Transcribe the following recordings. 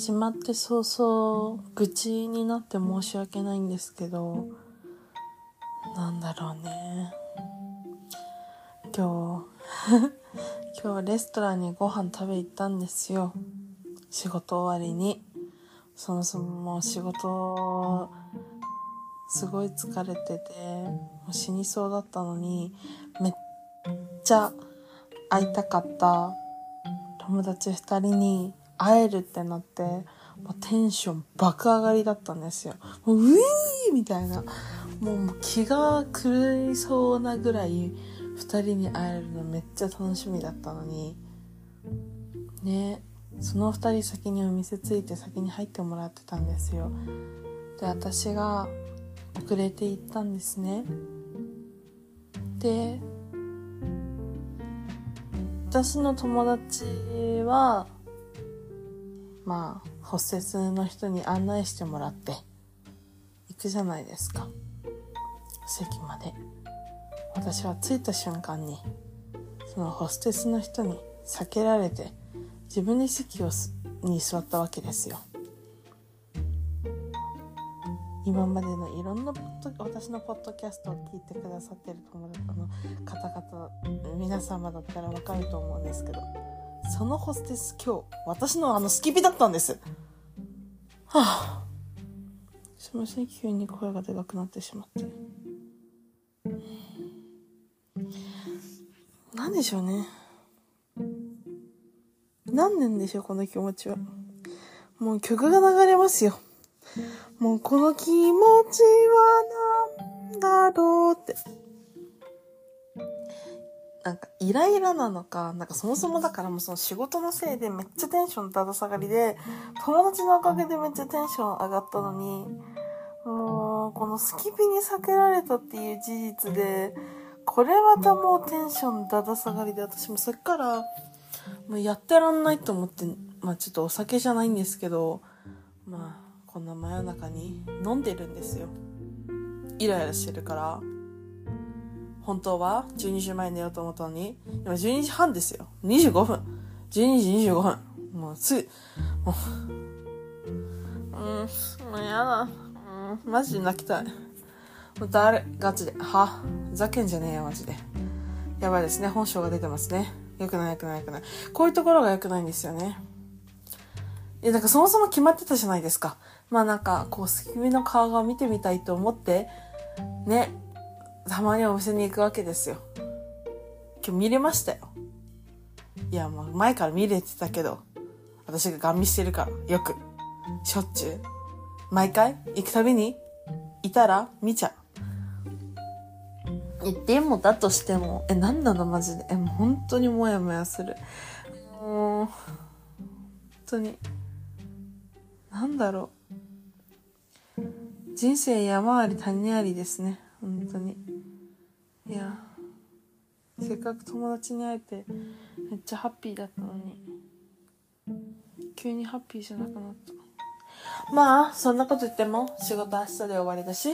始まって早々愚痴になって申し訳ないんですけどなんだろうね。今日 今日レストランにご飯食べ行ったんですよ。仕事終わりに。そもそももう仕事すごい疲れててもう死にそうだったのにめっちゃ会いたかった友達2人に会えるってなってもうテンション爆上がりだったんですよ。もうウィーみたいな。もう気が狂いそうなぐらい2人に会えるのめっちゃ楽しみだったのに。ねその2人先にお店着いて先に入ってもらってたんですよ。で私が遅れて行ったんですね。で私の友達はまあホステスの人に案内してもらって行くじゃないですか。席まで。私は着いた瞬間にそのホステスの人に避けられて自分で席をに座ったわけですよ。今までのいろんなポッド私のポッドキャストを聞いてくださってる友達の方々皆様だったらわかると思うんですけどそのホステス今日私のあのスキピだったんです。はあ。すいません急に声がでかくなってしまって。何でしょうね。何年でしょうこの気持ちは。もう曲が流れますよ。もうこの気持ちは何だろうって。なんかイライラなのか、なんかそもそもだからもうその仕事のせいでめっちゃテンションだだ下がりで、友達のおかげでめっちゃテンション上がったのに、もうこのスキピに避けられたっていう事実で、これまたもうテンションだだ下がりで、私もそっからもうやってらんないと思って、まあちょっとお酒じゃないんですけど、まあこんな真夜中に飲んでるんですよ。イライラしてるから本当は12時前に寝ようと思ったのに今12時半ですよ。25分。12時25分。もうつい。もううんもうやだ。うんマジで泣きたい。もう誰ガチで。はふざけんじゃねえよマジで。やばいですね。本性が出てますね。よくないよくないよくない。こういうところがよくないんですよね。いや、なんかそもそも決まってたじゃないですか。まあなんか、こう、すきみの顔が見てみたいと思って、ね、たまにお店に行くわけですよ。今日見れましたよ。いや、もう前から見れてたけど、私がガン見してるから、よく。しょっちゅう。毎回行くたびにいたら見ちゃう。でもだとしても、え、なんなのマジで？え、もう本当にモヤモヤする。もう、本当に。なんだろう。人生山あり谷ありですね。本当に。いや、せっかく友達に会えて、めっちゃハッピーだったのに。急にハッピーじゃなくなった。まあ、そんなこと言っても、仕事明日で終わりだし、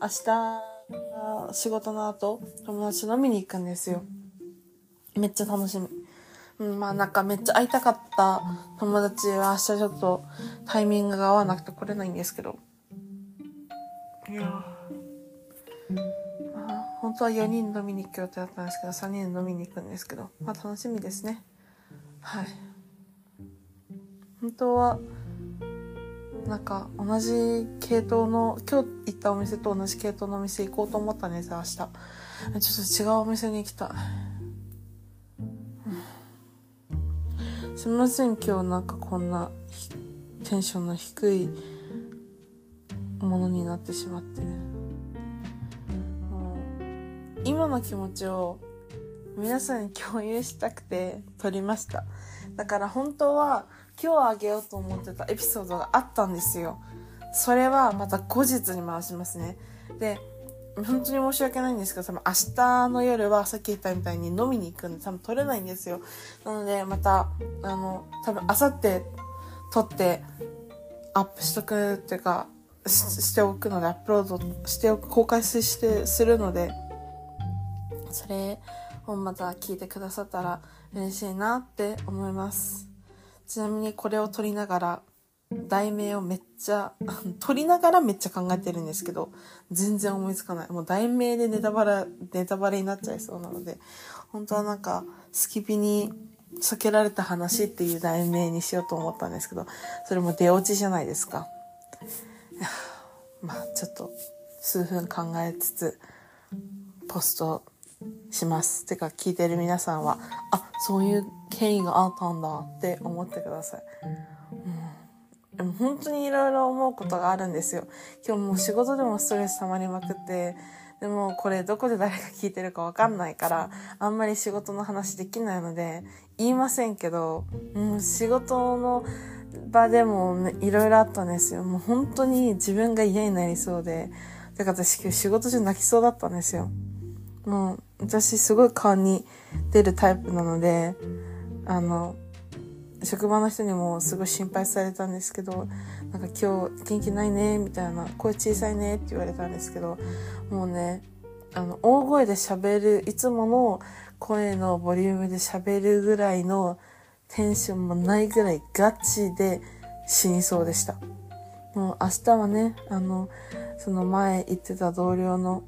明日、仕事の後、友達飲みに行くんですよ。めっちゃ楽しみ。うん、まあなんかめっちゃ会いたかった友達は明日ちょっとタイミングが合わなくて来れないんですけど。いやまあ、本当は4人飲みに行く予定だったんですけど、3人飲みに行くんですけど、まあ楽しみですね。はい。本当は、なんか同じ系統の、今日行ったお店と同じ系統のお店行こうと思ったんですよ、明日。ちょっと違うお店に行きたい。すみません今日なんかこんなテンションの低いものになってしまってもう今の気持ちを皆さんに共有したくて撮りました。だから本当は今日あげようと思ってたエピソードがあったんですよ。それはまた後日に回しますね。で本当に申し訳ないんですけど、多分明日の夜はさっき言ったみたいに飲みに行くんで多分撮れないんですよ。なのでまた、あの、多分明後日撮ってアップしとくっていうか、ししておくので、アップロードしておく、公開して、するので、それをまた聞いてくださったら嬉しいなって思います。ちなみにこれを撮りながら、題名をめっちゃ、撮りながらめっちゃ考えてるんですけど、全然思いつかない。もう題名でネタバレ、ネタバレになっちゃいそうなので、本当はなんか、スキピに避けられた話っていう題名にしようと思ったんですけど、それも出落ちじゃないですか。まあ、ちょっと、数分考えつつ、ポストします。てか、聞いてる皆さんは、あ、そういう経緯があったんだって思ってください。うん、でも本当にいろいろ思うことがあるんですよ。今日もう仕事でもストレス溜まりまくって、でもこれどこで誰が聞いてるかわかんないから、あんまり仕事の話できないので、言いませんけど、うん、仕事の場でもいろいろあったんですよ。もう本当に自分が嫌になりそうで、だから私今日仕事中泣きそうだったんですよ。もう私すごい顔に出るタイプなので、あの、職場の人にもすごい心配されたんですけど、なんか今日元気ないね、みたいな、声小さいねって言われたんですけど、もうね、あの、大声で喋る、いつもの声のボリュームで喋るぐらいのテンションもないぐらいガチで死にそうでした。もう明日はね、あの、その前行ってた同僚の、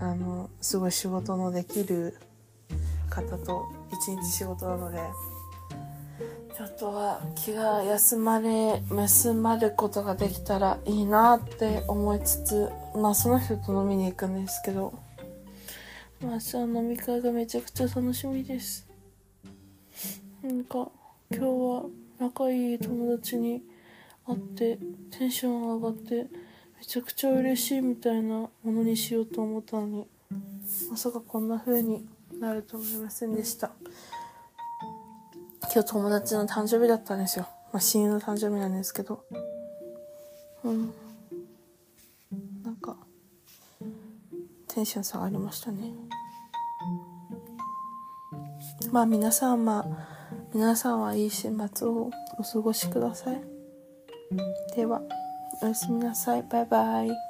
あの、すごい仕事のできる方と一日仕事なので、ちょっとは気が休まれ、休まることができたらいいなって思いつつ、まあその人と飲みに行くんですけど、まあ明日飲み会がめちゃくちゃ楽しみです。なんか今日は仲いい友達に会ってテンション上がってめちゃくちゃ嬉しいみたいなものにしようと思ったのにまさかこんな風になると思いませんでした。今日友達の誕生日だったんですよ。まあ、親友の誕生日なんですけど。うん。なんか、テンション下がりましたね。まあ皆さんは、皆さんはいい週末をお過ごしください。では、おやすみなさい。バイバイ。